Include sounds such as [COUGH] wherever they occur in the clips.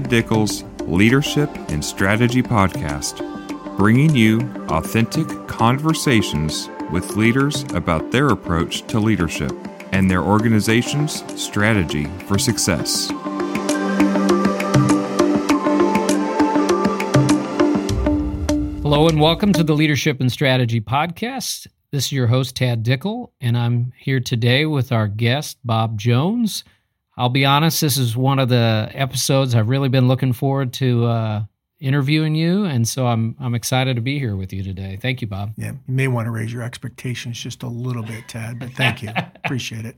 Tad Dickel's Leadership and Strategy Podcast, bringing you authentic conversations with leaders about their approach to leadership and their organization's strategy for success. Hello, and welcome to the Leadership and Strategy Podcast. This is your host, Tad Dickel, and I'm here today with our guest, Bob Jones. I'll be honest, this is one of the episodes I've really been looking forward to uh, interviewing you, and so I'm I'm excited to be here with you today. Thank you, Bob. Yeah, you may want to raise your expectations just a little bit, Tad, but thank you. [LAUGHS] Appreciate it.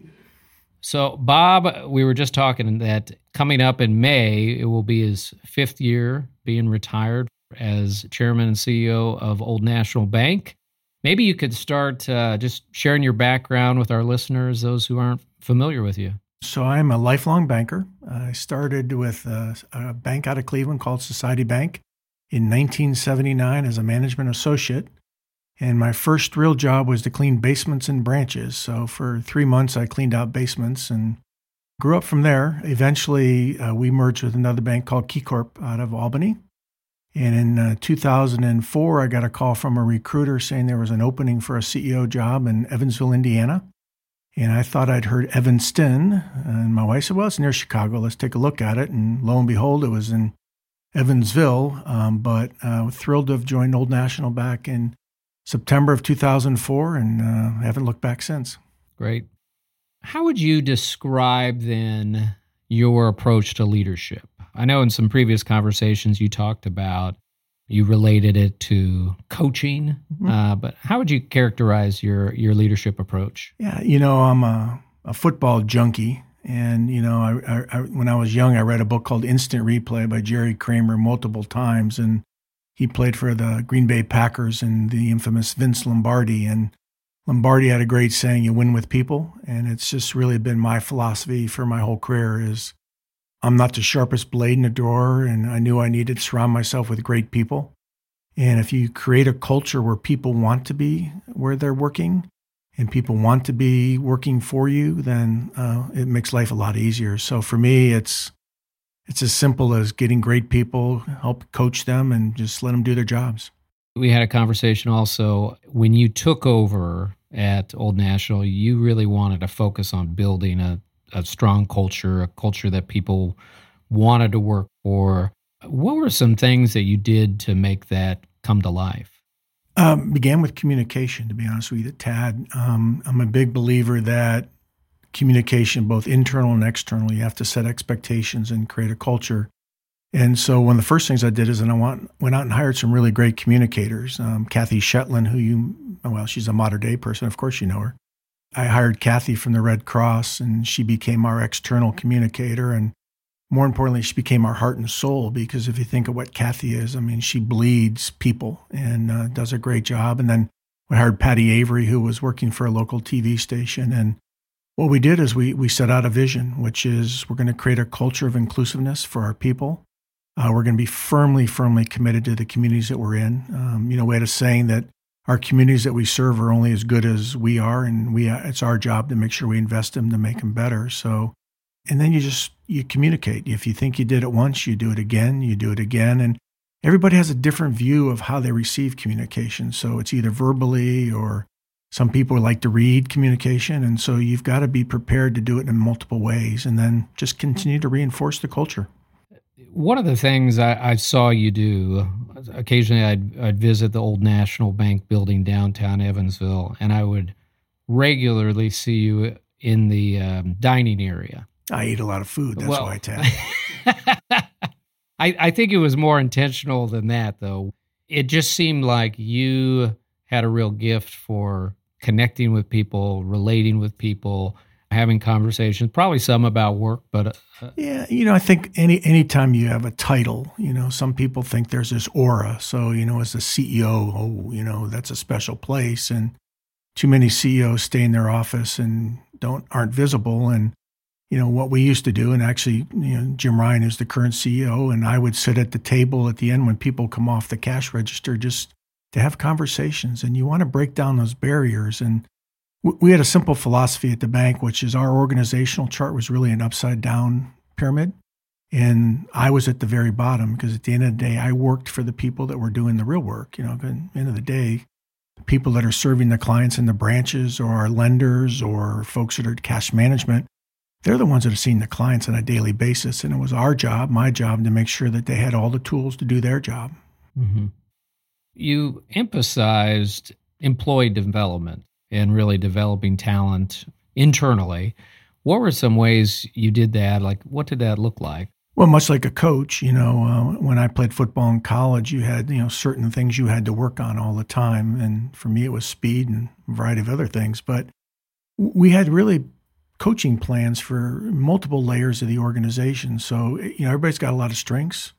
So, Bob, we were just talking that coming up in May, it will be his fifth year being retired as chairman and CEO of Old National Bank. Maybe you could start uh, just sharing your background with our listeners, those who aren't familiar with you. So I'm a lifelong banker. I started with a, a, bank out of Cleveland called Society Bank in 1979 as a management associate. And my first real job was to clean basements and branches. So for three months, I cleaned out basements and grew up from there. Eventually, uh, we merged with another bank called KeyCorp out of Albany. And in uh, 2004, I got a call from a recruiter saying there was an opening for a CEO job in Evansville, Indiana. And I thought I'd heard Evanston. And my wife said, Well, it's near Chicago. Let's take a look at it. And lo and behold, it was in Evansville. Um, but uh, thrilled to have joined Old National back in September of 2004 and uh, haven't looked back since. Great. How would you describe then your approach to leadership? I know in some previous conversations you talked about you related it to coaching, mm-hmm. uh, but how would you characterize your your leadership approach? Yeah, you know, I'm a, a football junkie, and you know, I, I, I, when I was young, I read a book called Instant Replay by Jerry Kramer multiple times, and he played for the Green Bay Packers and the infamous Vince Lombardi. And Lombardi had a great saying, "You win with people," and it's just really been my philosophy for my whole career. Is I'm not the sharpest blade in the drawer, and I knew I needed to surround myself with great people. And if you create a culture where people want to be where they're working and people want to be working for you, then uh, it makes life a lot easier. So for me, it's it's as simple as getting great people, help coach them, and just let them do their jobs. We had a conversation also when you took over at Old National. You really wanted to focus on building a a strong culture, a culture that people wanted to work for. What were some things that you did to make that come to life? Um, began with communication, to be honest with you, Tad. Um, I'm a big believer that communication, both internal and external, you have to set expectations and create a culture. And so one of the first things I did is, and I went, went out and hired some really great communicators. Um, Kathy Schoettlin, who you, well, she's a modern day person. Of course, you know her. I hired Kathy from the Red Cross, and she became our external communicator. And more importantly, she became our heart and soul because if you think of what Kathy is, I mean, she bleeds people and uh, does a great job. And then we hired Patty Avery, who was working for a local TV station. And what we did is we, we set out a vision, which is we're going to create a culture of inclusiveness for our people. Uh, we're going to be firmly, firmly committed to the communities that we're in. Um, you know, we had a saying that our communities that we serve are only as good as we are, and we uh, it's our job to make sure we invest them to make them better. So, and then you just you communicate. If you think you did it once, you do it again. You do it again, and everybody has a different view of how they receive communication. So it's either verbally or some people like to read communication, and so you've got to be prepared to do it in multiple ways, and then just continue to reinforce the culture one of the things I, I, saw you do occasionally I'd, I'd visit the old national bank building downtown evansville and i would regularly see you in the um, dining area. I eat a lot of food that's well, why i [LAUGHS] tell I, I think it was more intentional than that though. It just seemed like you had a real gift for connecting with people relating with people having conversations, probably some about work, but uh, yeah, you know, I think any anytime you have a title, you know, some people think there's this aura. So you know, as a CEO, oh, you know, that's a special place, and too many CEOs stay in their office and don't aren't visible. And you know what we used to do, and actually, you know, Jim Ryan is the current CEO, and I would sit at the table at the end when people come off the cash register just to have conversations, and you want to break down those barriers and we had a simple philosophy at the bank, which is our organizational chart was really an upside down pyramid. And I was at the very bottom because at the end of the day, I worked for the people that were doing the real work. You know, at the end of the day, the people that are serving the clients in the branches or our lenders or folks that are cash management, they're the ones that are seeing the clients on a daily basis. And it was our job, my job, to make sure that they had all the tools to do their job. Mm-hmm. You emphasized employee development and really developing talent internally. What were some ways you did that? Like, what did that look like? Well, much like a coach, you know, uh, when I played football in college, you had, you know, certain things you had to work on all the time. And for me, it was speed and a variety of other things. But we had really coaching plans for multiple layers of the organization. So, you know, everybody's got a lot of strengths.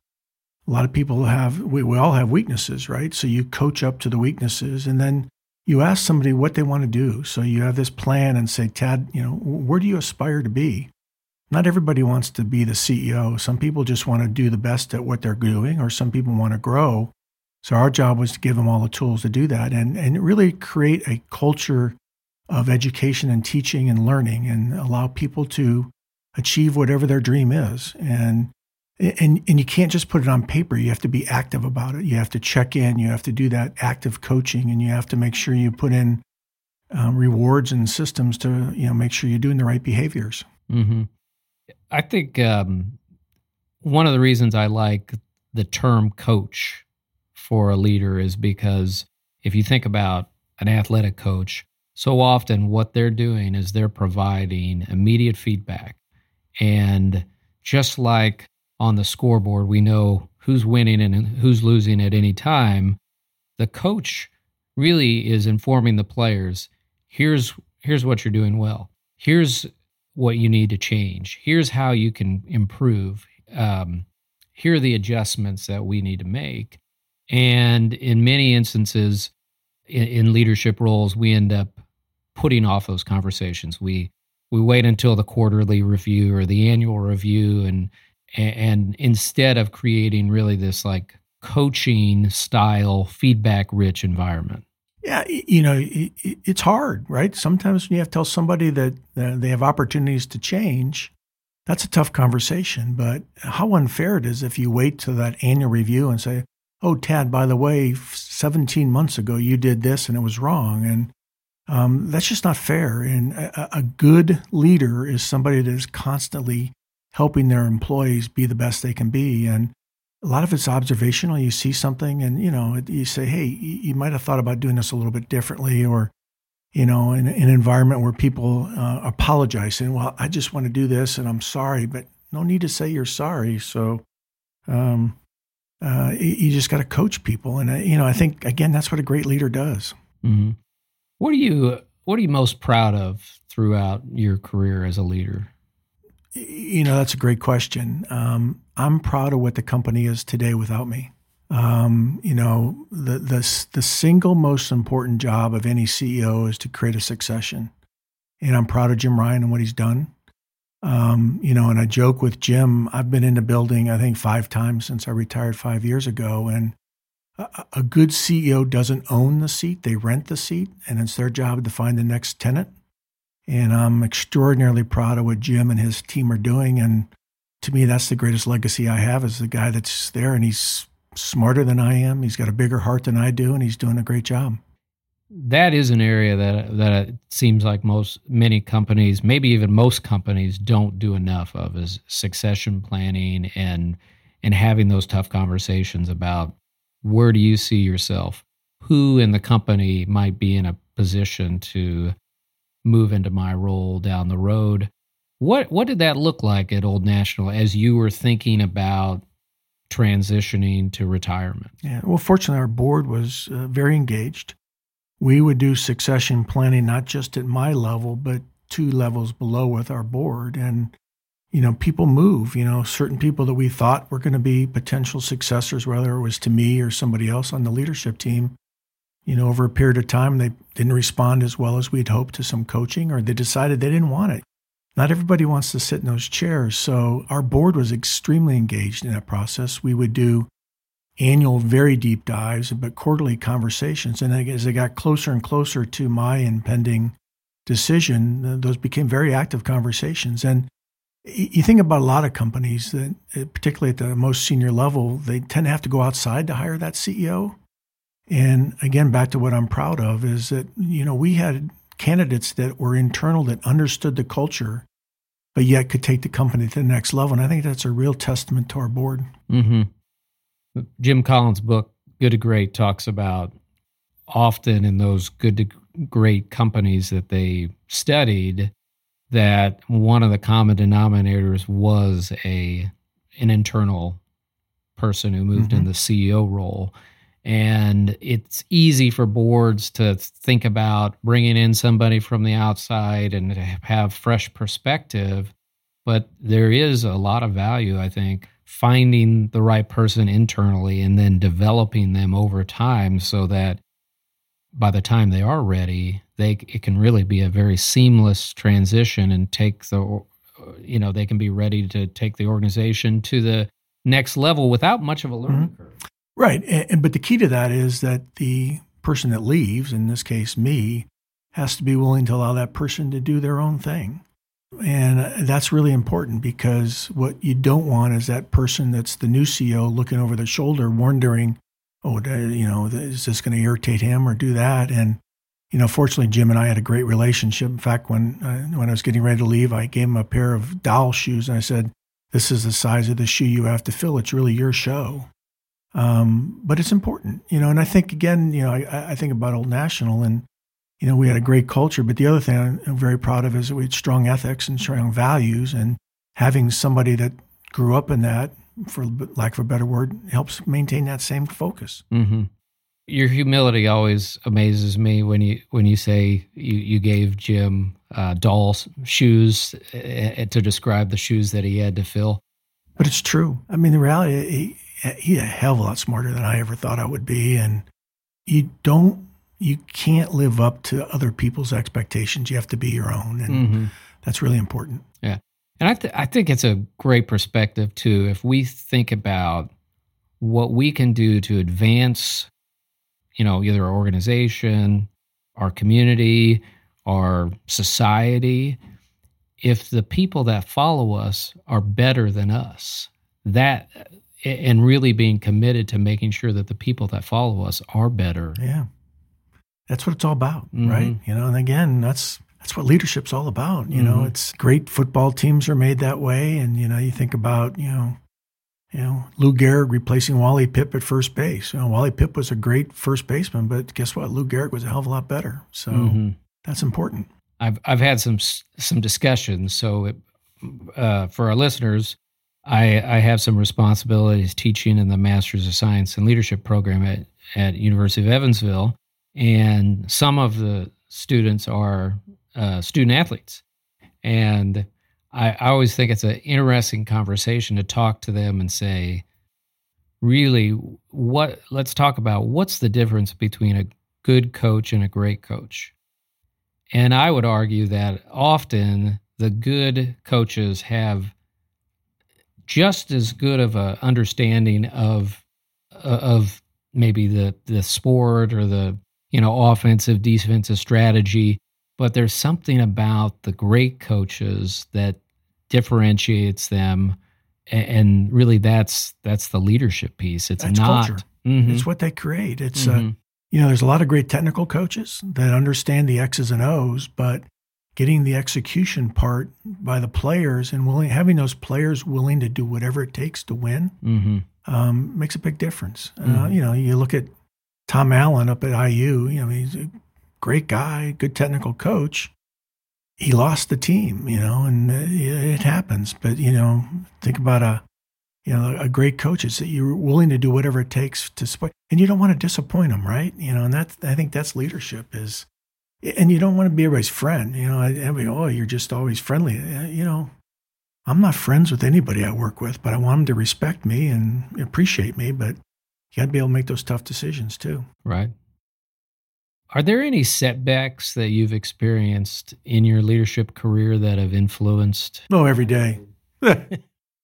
A lot of people have, we, we all have weaknesses, right? So you coach up to the weaknesses and then you ask somebody what they want to do. So you have this plan and say, Tad, you know, where do you aspire to be? not everybody wants to be the CEO. Some people just want to do the best at what they're doing, or some people want to grow. So our job was to give them all the tools to do that and, and really create a culture of education and teaching and learning and allow people to achieve whatever their dream is. And and and you can't just put it on paper. You have to be active about it. You have to check in. You have to do that active coaching, and you have to make sure you put in um, rewards and systems to you know make sure you're doing the right behaviors. Mm-hmm. I think um, one of the reasons I like the term coach for a leader is because if you think about an athletic coach, so often what they're doing is they're providing immediate feedback. And just like on the scoreboard, we know who's winning and who's losing at any time, the coach really is informing the players here's here's what you're doing well. Here's what you need to change. Here's how you can improve. Um, here are the adjustments that we need to make. And in many instances, in, in, leadership roles, we end up putting off those conversations. We we wait until the quarterly review or the annual review, and and instead of creating really this like coaching style, feedback rich environment. Yeah, you know, it's hard, right? Sometimes when you have to tell somebody that they have opportunities to change, that's a tough conversation. But how unfair it is if you wait to that annual review and say, "Oh, Tad, by the way, 17 months ago you did this and it was wrong," and um, that's just not fair. And a, a good leader is somebody that is constantly helping their employees be the best they can be. And a lot of it's observational. You see something and, you know, you say, hey, you might have thought about doing this a little bit differently or, you know, in, in an environment where people uh, apologize saying, well, I just want to do this and I'm sorry, but no need to say you're sorry. So, um, uh, you just got to coach people. And, uh, you know, I think, again, that's what a great leader does. Mm-hmm. What are you, what are you most proud of throughout your career as a leader? You know, that's a great question. Um, I'm proud of what the company is today without me. Um, you know, the, the, the single most important job of any CEO is to create a succession. And I'm proud of Jim Ryan and what he's done. Um, you know, and I joke with Jim, I've been in the building, I think, five times since I retired five years ago. And a, a good CEO doesn't own the seat, they rent the seat, and it's their job to find the next tenant. And I'm extraordinarily proud of what Jim and his team are doing. And to me, that's the greatest legacy I have is the guy that's there and he's smarter than I am. He's got a bigger heart than I do, and he's doing a great job. That is an area that that it seems like most many companies, maybe even most companies, don't do enough of is succession planning and and having those tough conversations about where do you see yourself, who in the company might be in a position to move into my role down the road. What what did that look like at Old National as you were thinking about transitioning to retirement? Yeah, well, fortunately, our board was uh, very engaged. We would do succession planning not just at my level, but two levels below with our board. And you know, people move. You know, certain people that we thought were going to be potential successors, whether it was to me or somebody else on the leadership team, you know, over a period of time, they didn't respond as well as we'd hoped to some coaching, or they decided they didn't want it. Not everybody wants to sit in those chairs. So our board was extremely engaged in that process. We would do annual, very deep dives, but quarterly conversations. And as they got closer and closer to my impending decision, those became very active conversations. And you think about a lot of companies that, uh, particularly at the most senior level, they tend to have to go outside to hire that CEO. And again, back to what I'm proud of is that, you know, we had candidates that were internal that understood the culture, but yet could take the company to the next level. And I think that's a real testament to our board. Mm-hmm. Jim Collins' book, Good to Great, talks about often in those good to great companies that they studied that one of the common denominators was a an internal person who moved mm-hmm. in the CEO role. And it's easy for boards to think about bringing in somebody from the outside and have fresh perspective. But there is a lot of value, I think, finding the right person internally and then developing them over time so that by the time they are ready, they it can really be a very seamless transition and take the you know they can be ready to take the organization to the next level without much of a learning mm-hmm. curve. Right, and, and, but the key to that is that the person that leaves, in this case me, has to be willing to allow that person to do their own thing. And that's really important because what you don't want is that person that's the new CEO looking over their shoulder, wondering, oh, you know, is this going to irritate him or do that? And you know, fortunately, Jim and I had a great relationship. In fact, when uh, when I was getting ready to leave, I gave him a pair of doll shoes, and I said, "This is the size of the shoe you have to fill. It's really your show." Um, but it's important, you know. And I think again, you know, I, I think about Old National, and you know, we had a great culture. But the other thing I'm very proud of is that we had strong ethics and strong values, and having somebody that grew up in that, for lack of a better word, helps maintain that same focus. Mm-hmm your humility always amazes me when you when you say you, you gave Jim uh, doll shoes uh, to describe the shoes that he had to fill. But it's true. I mean, the reality he, he's a hell of a lot smarter than I ever thought I would be, and you don't you can't live up to other people's expectations. You have to be your own, and mm-hmm. that's really important. Yeah, and I th- I think it's a great perspective too. If we think about what we can do to advance you know, either our organization, our community, our society, if the people that follow us are better than us, that and really being committed to making sure that the people that follow us are better. Yeah. That's what it's all about, mm-hmm. right? You know, and again, that's that's what leadership's all about. You mm-hmm. know, it's great football teams are made that way and you know, you think about, you know, you know, Lou Gehrig replacing Wally Pipp at first base. You know, Wally Pipp was a great first baseman, but guess what? Lou Gehrig was a hell of a lot better. So mm-hmm. that's important. I've I've had some some discussions. So it, uh, for our listeners, I I have some responsibilities teaching in the Masters of Science and Leadership program at at University of Evansville, and some of the students are uh, student athletes, and I, I always think it's an interesting conversation to talk to them and say, really, what? Let's talk about what's the difference between a good coach and a great coach. And I would argue that often the good coaches have just as good of a understanding of uh, of maybe the the sport or the you know offensive defensive strategy but there's something about the great coaches that differentiates them and really that's that's the leadership piece it's that's not. Mm-hmm. it's what they create it's uh, mm-hmm. uh, you know there's a lot of great technical coaches that understand the x's and o's but getting the execution part by the players and willing having those players willing to do whatever it takes to win mm-hmm. um, makes a big difference uh, mm-hmm. you know you look at tom allen up at iu you know he's a great guy good technical coach he lost the team, you know, and uh, it happens. But you know, think about a you know a great coach is that you're willing to do whatever it takes to support, and you don't want to disappoint them, right? You know, and that I think that's leadership is, and you don't want to be everybody's friend. You know, I, I mean, oh, you're just always friendly. Uh, you know, I'm not friends with anybody I work with, but I want them to respect me and appreciate me. But you got to be able to make those tough decisions too. Right. Are there any setbacks that you've experienced in your leadership career that have influenced? Oh, every day. [LAUGHS] uh,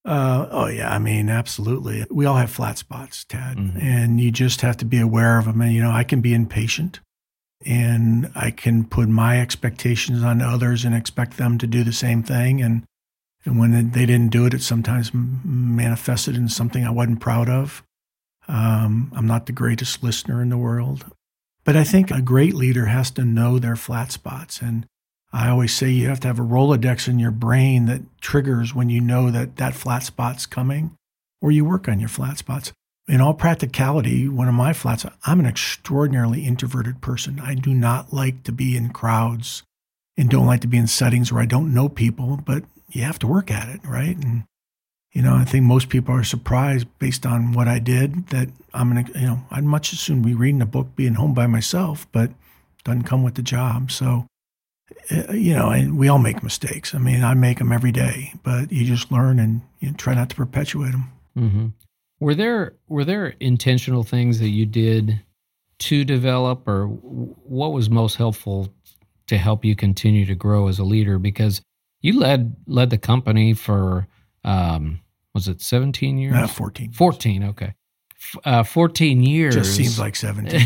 oh, yeah. I mean, absolutely. We all have flat spots, Tad, mm-hmm. and you just have to be aware of them. And, you know, I can be impatient and I can put my expectations on others and expect them to do the same thing. And And when they didn't do it, it sometimes manifested in something I wasn't proud of. Um, I'm not the greatest listener in the world. But I think a great leader has to know their flat spots. And I always say you have to have a Rolodex in your brain that triggers when you know that that flat spot's coming, or you work on your flat spots. In all practicality, one of my flats, I'm an extraordinarily introverted person. I do not like to be in crowds and don't like to be in settings where I don't know people, but you have to work at it, right? And you know, I think most people are surprised based on what I did that I'm gonna, you know, I'd much as soon be reading a book, being home by myself, but doesn't come with the job. So, uh, you know, and we all make mistakes. I mean, I make them every day, but you just learn and you try not to perpetuate them. Mm-hmm. Were there were there intentional things that you did to develop, or what was most helpful to help you continue to grow as a leader? Because you led led the company for um, was it 17 years? Uh, 14. 14, okay. Uh, 14 years. Just seems like 17.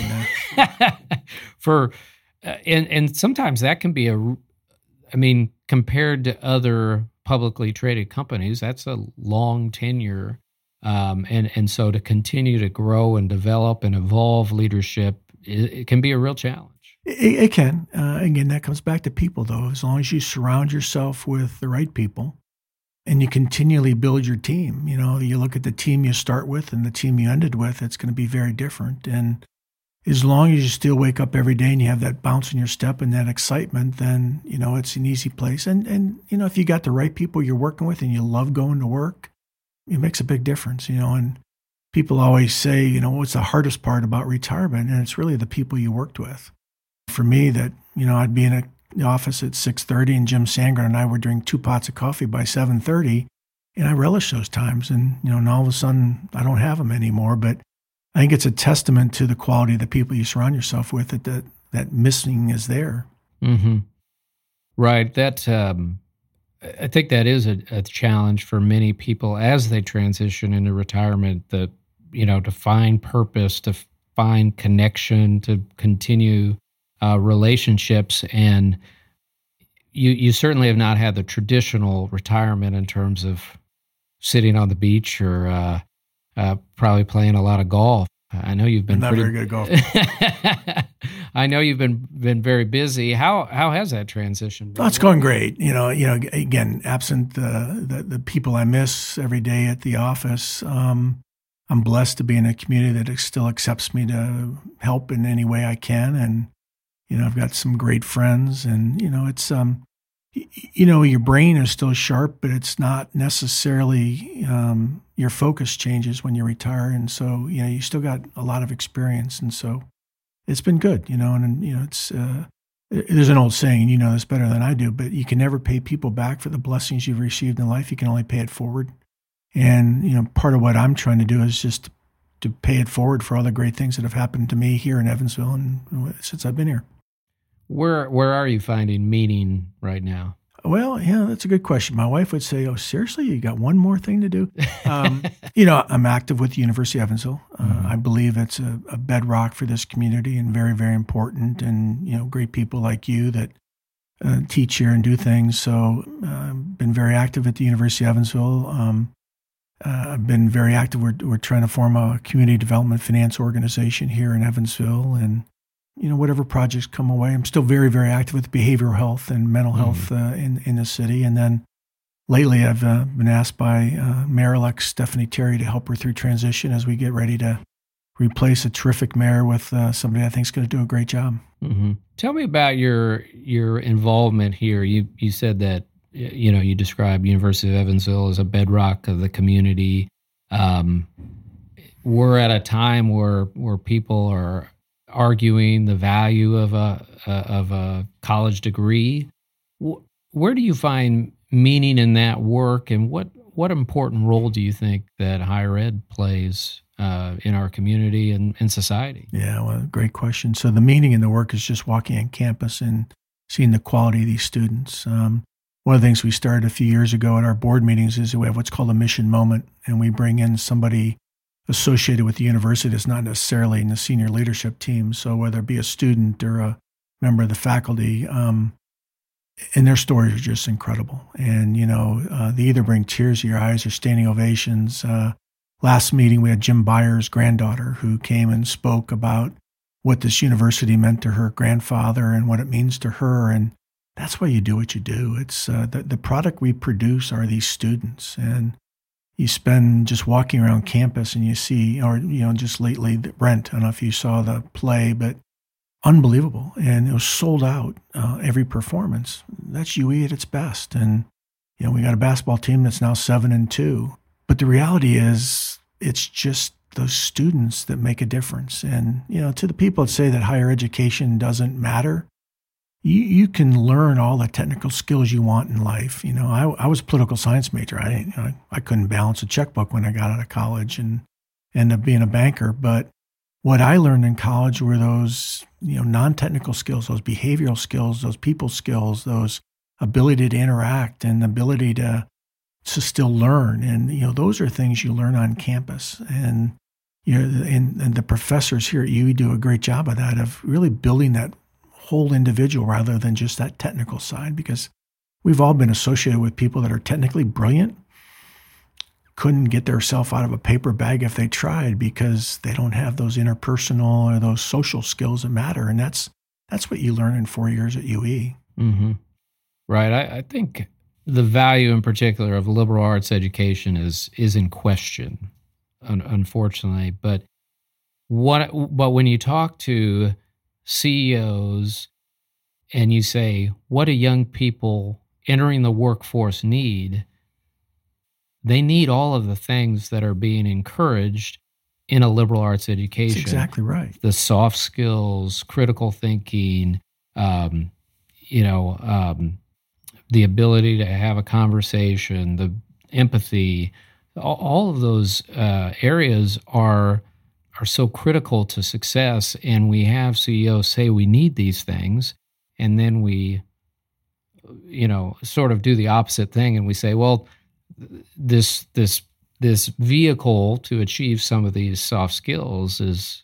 [LAUGHS] for, uh, and, and sometimes that can be a, I mean, compared to other publicly traded companies, that's a long tenure. Um, and, and so to continue to grow and develop and evolve leadership, it, it can be a real challenge. It, it can. Uh, again, that comes back to people, though. As long as you surround yourself with the right people, and you continually build your team. You know, you look at the team you start with and the team you ended with, it's going to be very different. And as long as you still wake up every day and you have that bounce in your step and that excitement, then, you know, it's an easy place. And, and, you know, if you got the right people you're working with and you love going to work, it makes a big difference, you know. And people always say, you know, what's the hardest part about retirement? And it's really the people you worked with. For me, that, you know, I'd be in the office at 6.30 and Jim Sandgren and I were drinking two pots of coffee by 7.30. And I relish those times. And, you know, and all of a sudden I don't have them anymore. But I think it's a testament to the quality of the people you surround yourself with that that, that missing is there. Mm-hmm. Right. That, um, I think that is a, a challenge for many people as they transition into retirement that, you know, to find purpose, to find connection, to continue uh, relationships and you you certainly have not had the traditional retirement in terms of sitting on the beach or uh, uh, probably playing a lot of golf. I know you've been not pretty, very good at golf. [LAUGHS] I know you've been been very busy. How how has that transition? Oh, it's going great. You know, you know, again, absent the the, the people I miss every day at the office. Um, I'm blessed to be in a community that still accepts me to help in any way I can, and you know, I've got some great friends, and you know, it's um, you know, your brain is still sharp, but it's not necessarily um, your focus changes when you retire, and so you know, you still got a lot of experience, and so it's been good, you know, and, and you know, it's. Uh, there's an old saying, you know this better than I do, but you can never pay people back for the blessings you've received in life. You can only pay it forward. And, you know, part of what I'm trying to do is just to pay it forward for all the great things that have happened to me here in Evansville and since I've been here. Where where are you finding meaning right now? Well, yeah, that's a good question. My wife would say, "Oh, seriously, you got one more thing to do." Um, [LAUGHS] you know, I'm active with the University of Evansville. Uh, mm-hmm. I believe it's a, a, bedrock for this community and very, very important. And you know, great people like you that uh, teach here and do things. So, I've uh, been very active at the University of Evansville. Um, uh, I've been very active. We're, we're trying to form a community development finance organization here in Evansville, and you know, whatever projects come away. I'm still very, very active with behavioral health and mental health mm. uh, in in the city. And then lately, I've uh, been asked by uh, Mayor-elect Stephanie Terry to help her through transition as we get ready to replace a terrific mayor with uh, somebody I think is going to do a great job. Mm-hmm. Tell me about your your involvement here. You you said that you know you described University of Evansville as a bedrock of the community. Um, we're at a time where where people are arguing the value of a, a of a college degree. Where do you find meaning in that work, and what what important role do you think that higher ed plays uh, in our community and, in society? Yeah, well, great question. So the meaning in the work is just walking on campus and seeing the quality of these students. Um, one of the things we started a few years ago at our board meetings is we have what's called a mission moment, and we bring in somebody associated with the university that's not necessarily in the senior leadership team. So whether it be a student or a member of the faculty, um, and their stories are just incredible. And, you know, uh, they either bring tears to your eyes or standing ovations. Uh, last meeting, we had Jim Byers' granddaughter who came and spoke about what this university meant to her grandfather and what it means to her. And that's why you do what you do. It's uh, the, the product we produce are these students. And you spend just walking around campus and you see, or, you know, just lately, Rent. I don't know if you saw the play, but unbelievable. And it was sold out uh, every performance. That's UE at its best. And, you know, we got a basketball team that's now seven and two. But the reality is, it's just those students that make a difference. And, you know, to the people that say that higher education doesn't matter, you, you can learn all the technical skills you want in life. You know, I, I was political science major. I, you know, I couldn't balance a checkbook when I got out of college and ended up being a banker. But what I learned in college were those, you know, non-technical skills, those behavioral skills, those people skills, those ability to interact and ability to to still learn. And you know, those are things you learn on campus. And you know, and, and the professors here at UE do a great job of that, of really building that whole individual rather than just that technical side, because we've all been associated with people that are technically brilliant, couldn't get themselves out of a paper bag if they tried because they don't have those interpersonal or those social skills that matter. And that's that's what you learn in four years at UE. Mm-hmm. Right. I, I, think the value in particular of liberal arts education is is in question, un- unfortunately. But what but when you talk to CEOs and you say, what do young people entering the workforce need? They need all of the things that are being encouraged in a liberal arts education. That's exactly right. The soft skills, critical thinking, um, you know, um, the ability to have a conversation, the empathy, all, all of those uh, areas are are so critical to success. And we have CEOs say we need these things, and then we, you know, sort of do the opposite thing, and we say, well, this this this vehicle to achieve some of these soft skills is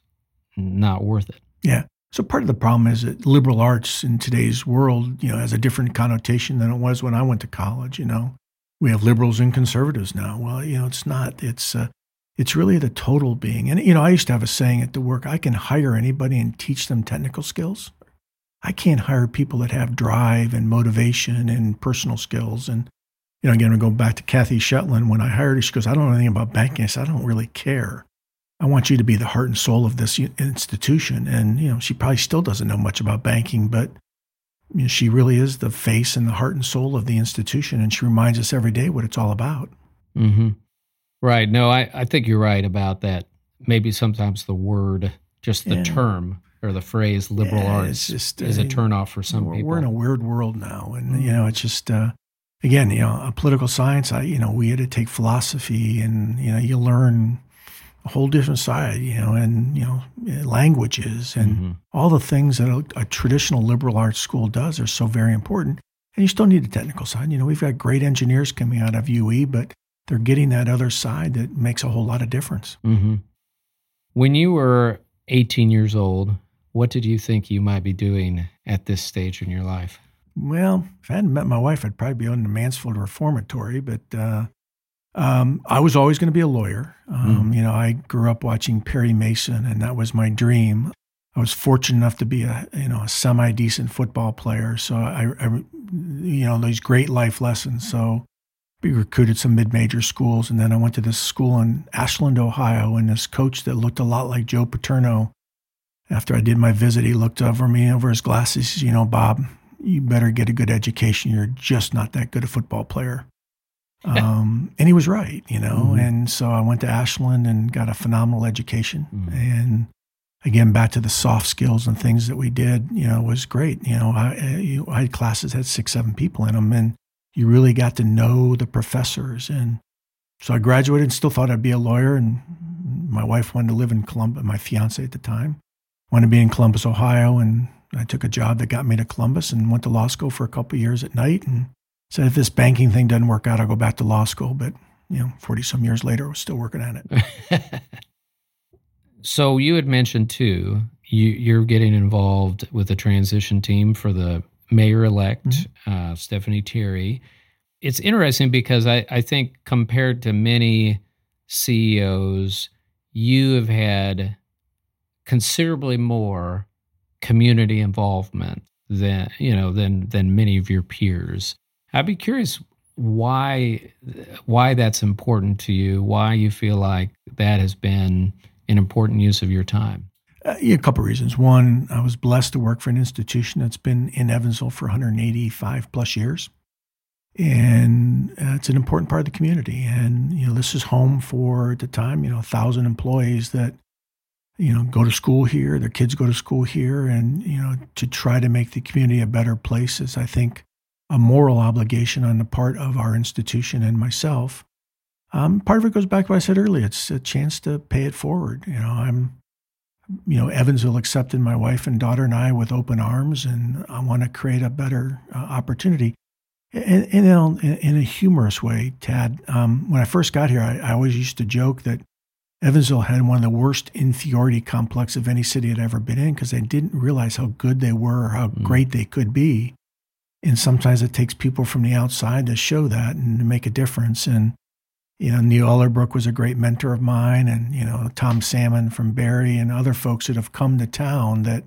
not worth it. Yeah. So part of the problem is that liberal arts in today's world, you know, has a different connotation than it was when I went to college. You know, we have liberals and conservatives now. Well, you know, it's not. It's uh, it's really the total being. And you know, I used to have a saying at the work: I can hire anybody and teach them technical skills. I can't hire people that have drive and motivation and personal skills and you know, again, we go back to Kathy Schoettlin. When I hired her, she goes, I don't know anything about banking. I said, I don't really care. I want you to be the heart and soul of this institution. And, you know, she probably still doesn't know much about banking, but you know, she really is the face and the heart and soul of the institution. And she reminds us every day what it's all about. Mm-hmm. Right. No, I, I think you're right about that. Maybe sometimes the word, just the yeah. term or the phrase liberal yeah, arts just, is uh, a turnoff for some we're, people. We're in a weird world now. And, you know, it's just, uh, again, you know, a political science, I, you know, we had to take philosophy and, you know, you learn a whole different side, you know, and, you know, languages and mm-hmm. all the things that a, a, traditional liberal arts school does are so very important. And you still need the technical side. You know, we've got great engineers coming out of UE, but they're getting that other side that makes a whole lot of difference. Mm-hmm. When you were 18 years old, what did you think you might be doing at this stage in your life? well, if I hadn't met my wife, I'd probably be on the Mansfield Reformatory. But uh, um, I was always going to be a lawyer. Um, mm. You know, I grew up watching Perry Mason, and that was my dream. I was fortunate enough to be a you know a semi decent football player, so I, I, you know these great life lessons. So we recruited some mid major schools, and then I went to this school in Ashland, Ohio, and this coach that looked a lot like Joe Paterno. After I did my visit, he looked over me over his glasses. You know, Bob, you better get a good education. You're just not that good a football player. [LAUGHS] Um, and he was right, you know. Mm-hmm. And so I went to Ashland and got a phenomenal education. Mm-hmm. And again, back to the soft skills and things that we did, you know, was great. You know, I, I had classes that had six, seven people in them, and you really got to know the professors. And so I graduated and still thought I'd be a lawyer. And my wife wanted to live in Columbus, my fiance at the time wanted to be in Columbus, Ohio, and I took a job that got me to Columbus and went to law school for a couple years at night and said, if this banking thing doesn't work out, I'll go back to law school. But, you know, 40 some years later, I was still working at it. [LAUGHS] so you had mentioned too, you, you're getting involved with the transition team for the mayor elect, mm-hmm. uh, Stephanie Terry. It's interesting because I, I think compared to many CEOs, you have had considerably more community involvement than you know than than many of your peers. I'd be curious why why that's important to you. Why you feel like that has been an important use of your time. Uh, a couple of reasons. One, I was blessed to work for an institution that's been in Evansville for 185 plus years. And uh, it's an important part of the community. And, you know, this is home for, at the time, you know, a 1,000 employees that, you know, go to school here, their kids go to school here. And, you know, to try to make the community a better place is, I think, a moral obligation on the part of our institution and myself. Um, part of it goes back to what I said earlier. It's a chance to pay it forward. You know, I'm you know, Evansville accepted my wife and daughter and I with open arms, and I want to create a better uh, opportunity. And, and in, in, a humorous way, Tad, um, when I first got here, I, I, always used to joke that Evansville had one of the worst inferiority complex of any city I'd ever been in because they didn't realize how good they were or how mm. great they could be. And sometimes it takes people from the outside to show that and to make a difference. And you know, Niel Ellerbrook was a great mentor of mine, and you know, Tom Salmon from Berry and other folks that have come to town that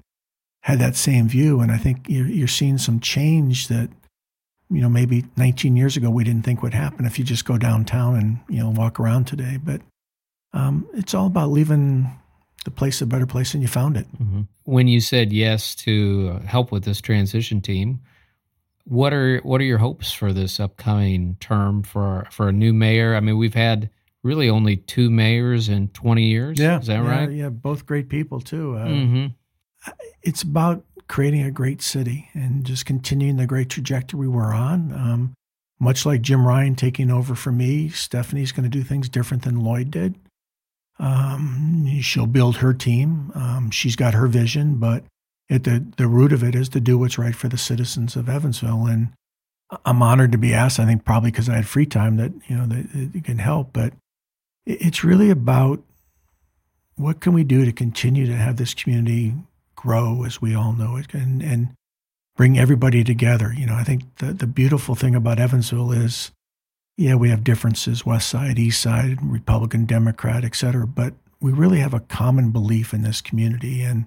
had that same view. And I think you're, you're seeing some change that, you know, maybe 19 years ago we didn't think would happen if you just go downtown and you know walk around today. But um, it's all about leaving the place a better place than you found it. Mm-hmm. When you said yes to help with this transition team, what are what are your hopes for this upcoming term for for a new mayor? I mean, we've had really only two mayors in 20 years. Yeah, is that yeah, right? Yeah, both great people too. Uh, mm-hmm. It's about creating a great city and just continuing the great trajectory we're on. Um, much like Jim Ryan taking over for me, Stephanie's going to do things different than Lloyd did. Um, she'll build her team. Um, she's got her vision, but at the, the root of it is to do what's right for the citizens of Evansville. And I'm honored to be asked, I think probably because I had free time that, you know, that, it can help. But it's really about what can we do to continue to have this community grow as we all know it and, and bring everybody together. You know, I think the, the beautiful thing about Evansville is, yeah, we have differences, West Side, East Side, Republican, Democrat, et cetera, but we really have a common belief in this community. And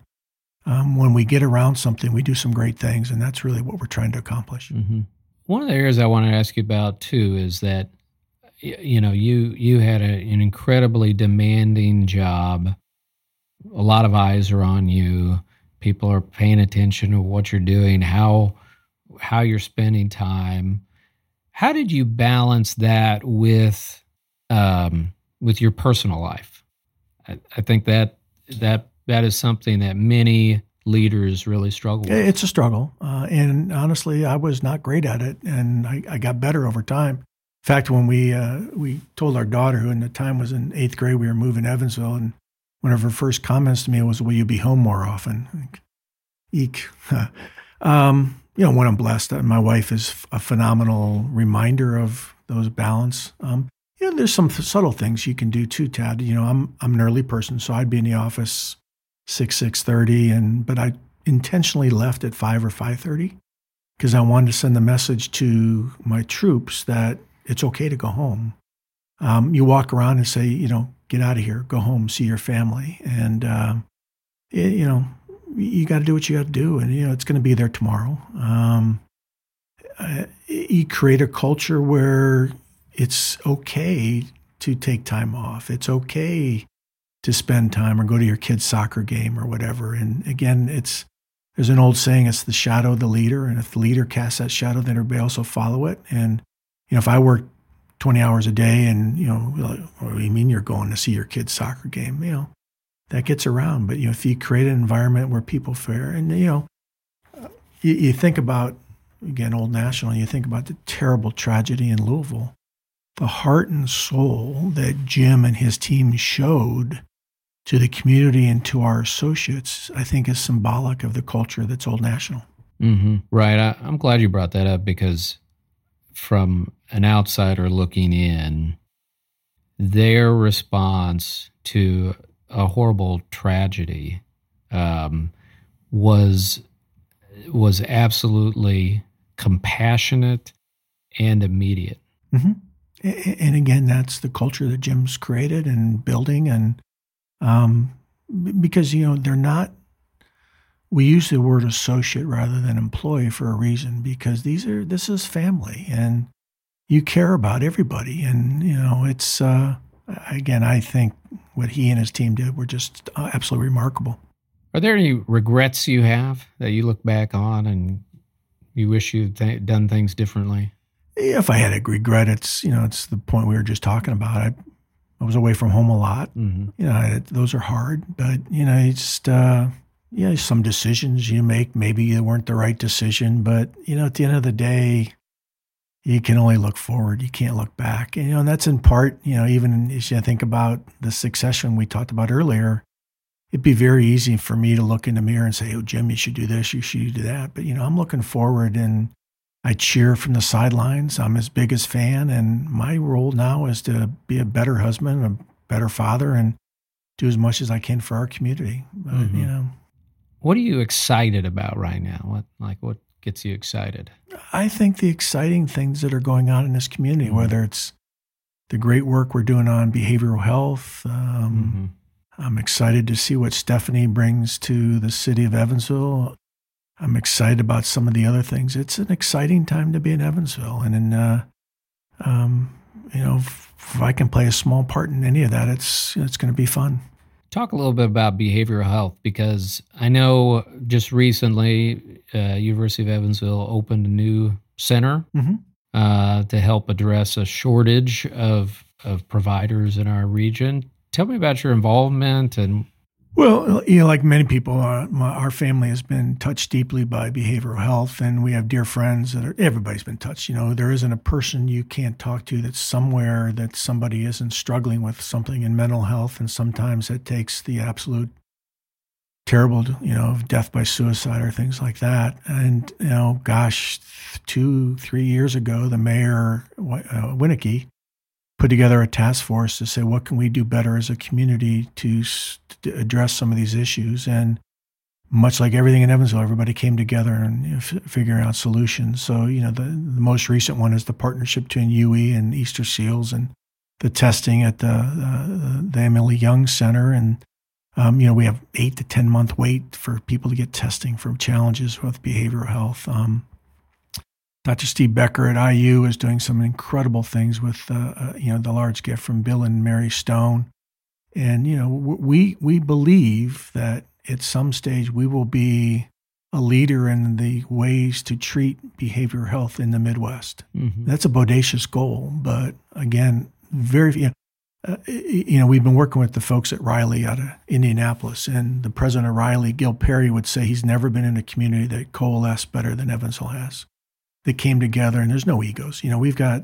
um, when we get around something, we do some great things, and that's really what we're trying to accomplish. Mm-hmm. One of the areas I want to ask you about too is that you know you you had a, an incredibly demanding job. A lot of eyes are on you. People are paying attention to what you're doing, how how you're spending time. How did you balance that with um, with your personal life? I, I think that that that is something that many leaders really struggle with. It's a struggle. Uh, and honestly, I was not great at it, and I, I got better over time. In fact, when we uh, we told our daughter, who in the time was in eighth grade, we were moving to Evansville, and one of her first comments to me was, "Will you be home more often?" Eek. [LAUGHS] um, you know, when I'm blessed, uh, my wife is a phenomenal reminder of those balance. Um, you know, there's some subtle things you can do too, Tad. You know, I'm I'm an early person, so I'd be in the office six six thirty, and but I intentionally left at five or five thirty because I wanted to send the message to my troops that it's okay to go home. Um, you walk around and say, you know, get out of here, go home, see your family, and uh, it, you know, you got to do what you got to do, and you know, it's going to be there tomorrow. Um, uh, you create a culture where it's okay to take time off. It's okay to spend time or go to your kid's soccer game or whatever. And again, it's there's an old saying, it's the shadow of the leader. And if the leader casts that shadow, then everybody also follow it. And, you know, if I work 20 hours a day and, you know, like, what do you mean you're going to see your kid's soccer game? You know, that gets around. But, you know, if you create an environment where people fare and, you know, you, you think about, again, Old National, you think about the terrible tragedy in Louisville, the heart and soul that Jim and his team showed to the community and to our associates, I think is symbolic of the culture that's Old National. Mm-hmm. Right. I, I'm glad you brought that up because from an outsider looking in, their response to a horrible tragedy um, was was absolutely compassionate and immediate. Mm-hmm. And again, that's the culture that Jim's created and building, and um, because you know they're not. We use the word associate rather than employee for a reason because these are this is family, and you care about everybody, and you know it's. Uh, again, I think what he and his team did were just uh, absolutely remarkable. Are there any regrets you have that you look back on and you wish you'd th- done things differently? If I had a regret, it's you know it's the point we were just talking about. I I was away from home a lot. Mm-hmm. You know, I, those are hard, but you know, it's just uh, you know some decisions you make maybe they weren't the right decision, but you know, at the end of the day, you can only look forward. You can't look back. And, you know, and that's in part, you know, even as you think about the succession we talked about earlier, it'd be very easy for me to look in the mirror and say, "Oh, Jim, you should do this, you should do that." But you know, I'm looking forward, and I cheer from the sidelines. I'm his biggest fan, and my role now is to be a better husband, a better father, and do as much as I can for our community. But, mm-hmm. You know, what are you excited about right now? What like what gets you excited? I think the exciting things that are going on in this community, mm-hmm. whether it's the great work we're doing on behavioral health. Um, mm-hmm I'm excited to see what Stephanie brings to the city of Evansville. I'm excited about some of the other things. It's an exciting time to be in Evansville, and in, uh, um, you know, if, if, I can play a small part in any of that, it's it's going to be fun. Talk a little bit about behavioral health because I know just recently, uh, University of Evansville opened a new center mm-hmm. uh, to help address a shortage of of providers in our region tell me about your involvement and well, you know, like many people, uh, my, our family has been touched deeply by behavioral health, and we have dear friends that are. Everybody's been touched. You know, there isn't a person you can't talk to that's somewhere that somebody isn't struggling with something in mental health, and sometimes it takes the absolute terrible, you know, death by suicide or things like that. And you know, gosh, two, three years ago, the mayor uh, Winnecke put together a task force to say what can we do better as a community to, to address some of these issues and much like everything in Evansville, everybody came together and you know, f- figuring out solutions. So, you know, the, the, most recent one is the partnership between UE and Easter Seals and the testing at the, uh, the Emily Young Center. And, um, you know, we have eight to 10 month wait for people to get testing for challenges with behavioral health. Um, Dr. Steve Becker at IU is doing some incredible things with, uh, uh, you know, the large gift from Bill and Mary Stone. And, you know, we, we believe that at some stage we will be a leader in the ways to treat behavioral health in the Midwest. Mm-hmm. That's a bodacious goal, but again, very, you know, uh, you know, we've been working with the folks at Riley out of Indianapolis, and the president of Riley, Gil Peri, would say he's never been in a community that coalesced better than Evansville has that came together, and there's no egos. You know, we've got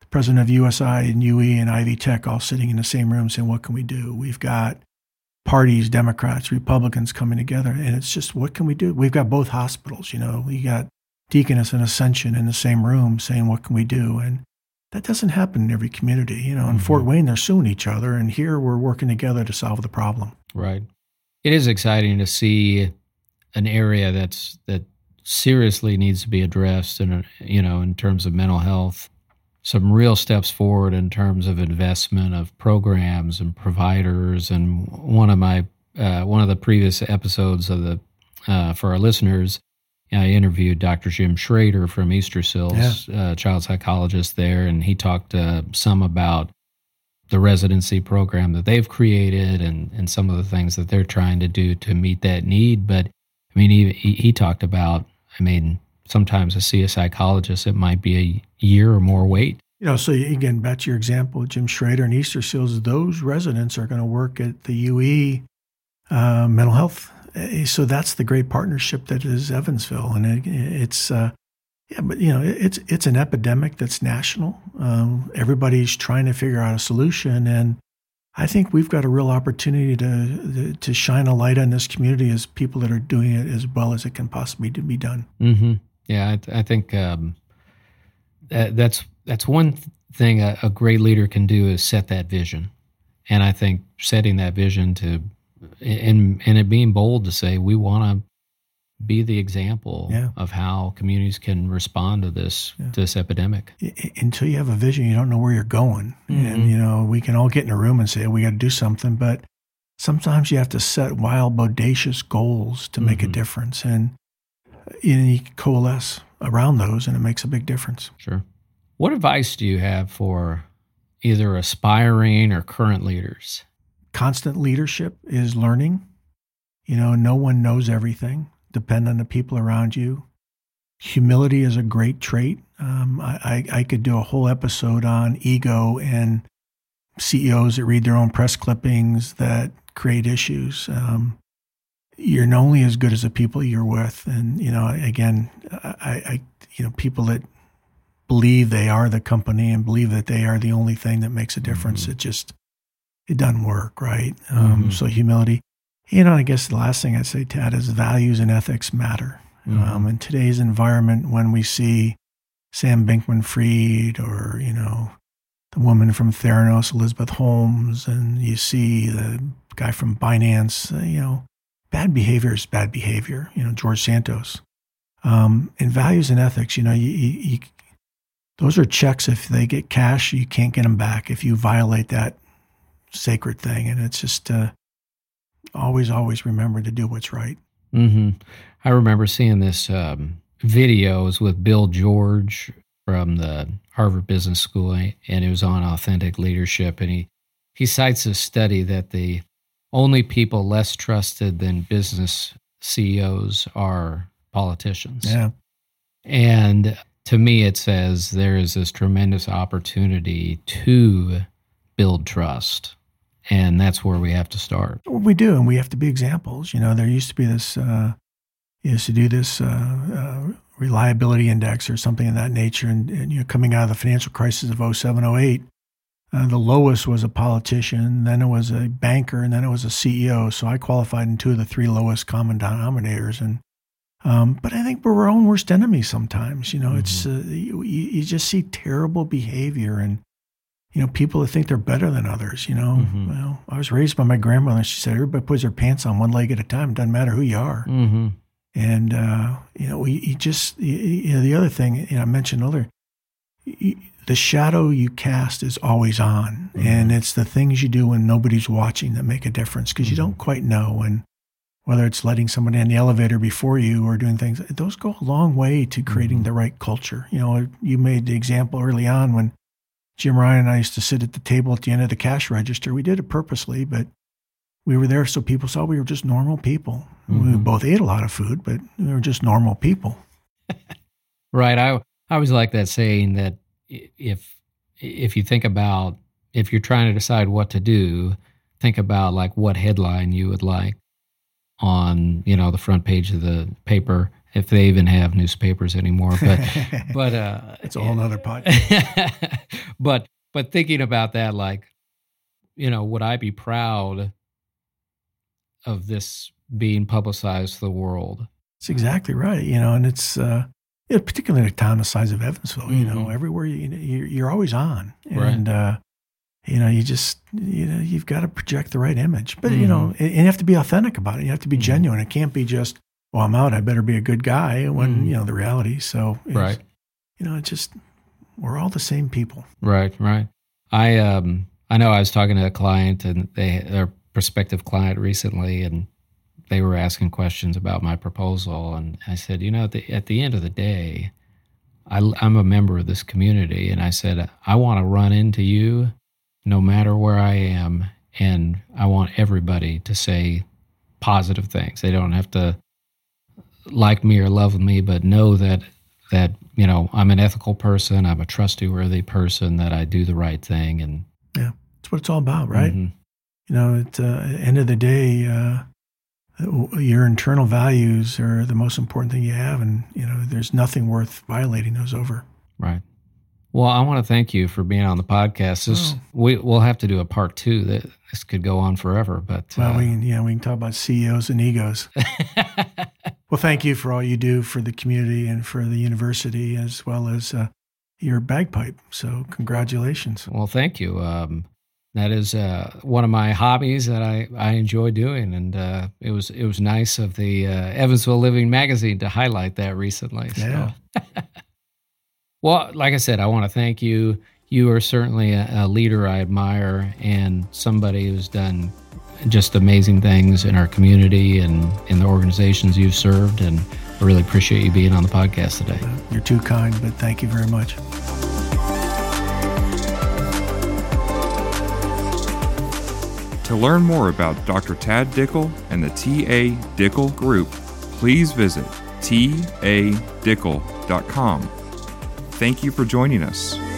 the president of USI and UE and Ivy Tech all sitting in the same room saying, "What can we do?" We've got parties, Democrats, Republicans coming together, and it's just, what can we do? We've got both hospitals. You know, we got Deaconess and Ascension in the same room saying, "What can we do?" and that doesn't happen in every community. You know, in mm-hmm. Fort Wayne, they're suing each other, and here we're working together to solve the problem. Right. It is exciting to see an area that's that seriously needs to be addressed in you know in terms of mental health some real steps forward in terms of investment of programs and providers and one of my uh, one of the previous episodes of the uh, for our listeners I interviewed Dr. Jim Schrader from Easter Seals, yeah. uh, child psychologist there, and he talked uh, some about the residency program that they've created and, and some of the things that they're trying to do to meet that need. But I mean, he, he talked about I mean, sometimes to see a psychologist, it might be a year or more wait. You know, so again, back to your example, Jim Schrader and Easter Seals, those residents are going to work at the UE uh, mental health. Eh, so that's the great partnership that is Evansville, and it, it's uh, yeah, but you know, it's it's an epidemic that's national. Um, everybody's trying to figure out a solution, and I think we've got a real opportunity to to shine a light on this community as people that are doing it as well as it can possibly be done. Mm-hmm. Yeah, I, th- I think um, that, that's that's one thing a, a, great leader can do is set that vision, and I think setting that vision to and and it being bold to say we want to be the example Yeah. of how communities can respond to this Yeah. to this epidemic. Until you have a vision, you don't know where you're going. Mhm. And, you know, we can all get in a room and say, we got to do something, but sometimes you have to set wild, bodacious goals to make a Mhm. difference. And you, know, you coalesce around those, and it makes a big difference. Sure. What advice do you have for either aspiring or current leaders? Constant leadership is learning. You know, no one knows everything. Depend on the people around you. Humility is a great trait. Um, I, I, I could do a whole episode on ego and CEOs that read their own press clippings that create issues. Um, you're only as good as the people you're with, and you know, again, I, I, you know, people that believe they are the company and believe that they are the only thing that makes a difference. Mhm. It just it doesn't work, right? Um, Mhm. So humility. You know, I guess the last thing I'd say, Tad, is values and ethics matter. Mhm. Um, in today's environment, when we see Sam Bankman-Fried or, you know, the woman from Theranos, Elizabeth Holmes, and you see the guy from Binance, uh, you know, bad behavior is bad behavior, you know, George Santos. Um, in values and ethics, you know, you, you, you, those are checks. If they get cash, you can't get them back if you violate that sacred thing. And it's just uh, always, always remember to do what's right. hmm I remember seeing this um, videos with Bill George from the Harvard Business School, and it was on authentic leadership. And he he cites a study that the only people less trusted than business CEOs are politicians. Yeah. And to me, it says there is this tremendous opportunity to build trust. And that's where we have to start. Well, we do, and we have to be examples. You know, there used to be this, uh, used to do this uh, uh, reliability index or something of that nature. And, and you know, coming out of the financial crisis of 07, 08, uh, the lowest was a politician, then it was a banker, and then it was a CEO. So I qualified in two of the three lowest common denominators. And um, but I think we're our own worst enemies sometimes. You know, it's uh, you, you just see terrible behavior and you know people that think they're better than others. You know, Mhm. well, I was raised by my grandmother. and She said everybody puts their pants on one leg at a time. Doesn't matter who you are. Mm-hmm. And uh, you know, you, you just you, you know the other thing you know, I mentioned earlier, you, the shadow you cast is always on, Mhm. and it's the things you do when nobody's watching that make a difference because you Mhm. don't quite know. And whether it's letting someone in the elevator before you or doing things, those go a long way to creating Mhm. the right culture. You know, you made the example early on when Jim Ryan and I used to sit at the table at the end of the cash register. We did it purposely, but we were there so people saw we were just normal people. We Mhm. both ate a lot of food, but we were just normal people. [LAUGHS] Right. I I always like that saying that if if you think about if you're trying to decide what to do, think about like what headline you would like on you know the front page of the paper if they even have newspapers anymore. But [LAUGHS] but uh, it's a whole nother podcast. [LAUGHS] but but thinking about that, like you know, would I be proud of this being publicized to the world? It's exactly right. You know, and it's uh, yeah, particularly in a town the size of Evansville. You know, Mhm. everywhere you you're, you're always on, Right. and uh, you know, you just you know you've got to project the right image. But you know, Mm-hmm. and you have to be authentic about it. You have to be Mhm. genuine. It can't be just, "Well, I'm out. I better be a good guy." When Mhm. you know the reality. So it's- Right. you know, it's just we're all the same people. Right, right. I um I know I was talking to a client and they their prospective client recently and they were asking questions about my proposal and I said, you know, at the at the end of the day, I, I'm a member of this community and I said I want to run into you no matter where I am and I want everybody to say positive things. They don't have to like me or love me, but know that that you know I'm an ethical person, I'm a trustworthy person, that I do the right thing, and yeah, That's what it's all about, right? Mhm. You know, at the end of the day, uh, your internal values are the most important thing you have, and you know, there's nothing worth violating those over. right. Well, I want to thank you for being on the podcast. This Oh. we we'll have to do a part two. That this could go on forever, but Well, uh, we can, yeah, we can talk about CEOs and egos. [LAUGHS] Well, thank you for all you do for the community and for the university, as well as uh, your bagpipe. So, congratulations. well, thank you. Um, that is uh, one of my hobbies that I, I enjoy doing, and uh, it was it was nice of the uh, Evansville Living magazine to highlight that recently. Yeah. So. [LAUGHS] well, like I said, I want to thank you. You are certainly a, a leader I admire, and somebody who's done just amazing things in our community and in the organizations you've served. And I really appreciate you being on the podcast today. You're too kind, but thank you very much. To learn more about Dr. Tad Dickel and the T.A. Dickel Group, please visit tadickel.com. Thank you for joining us.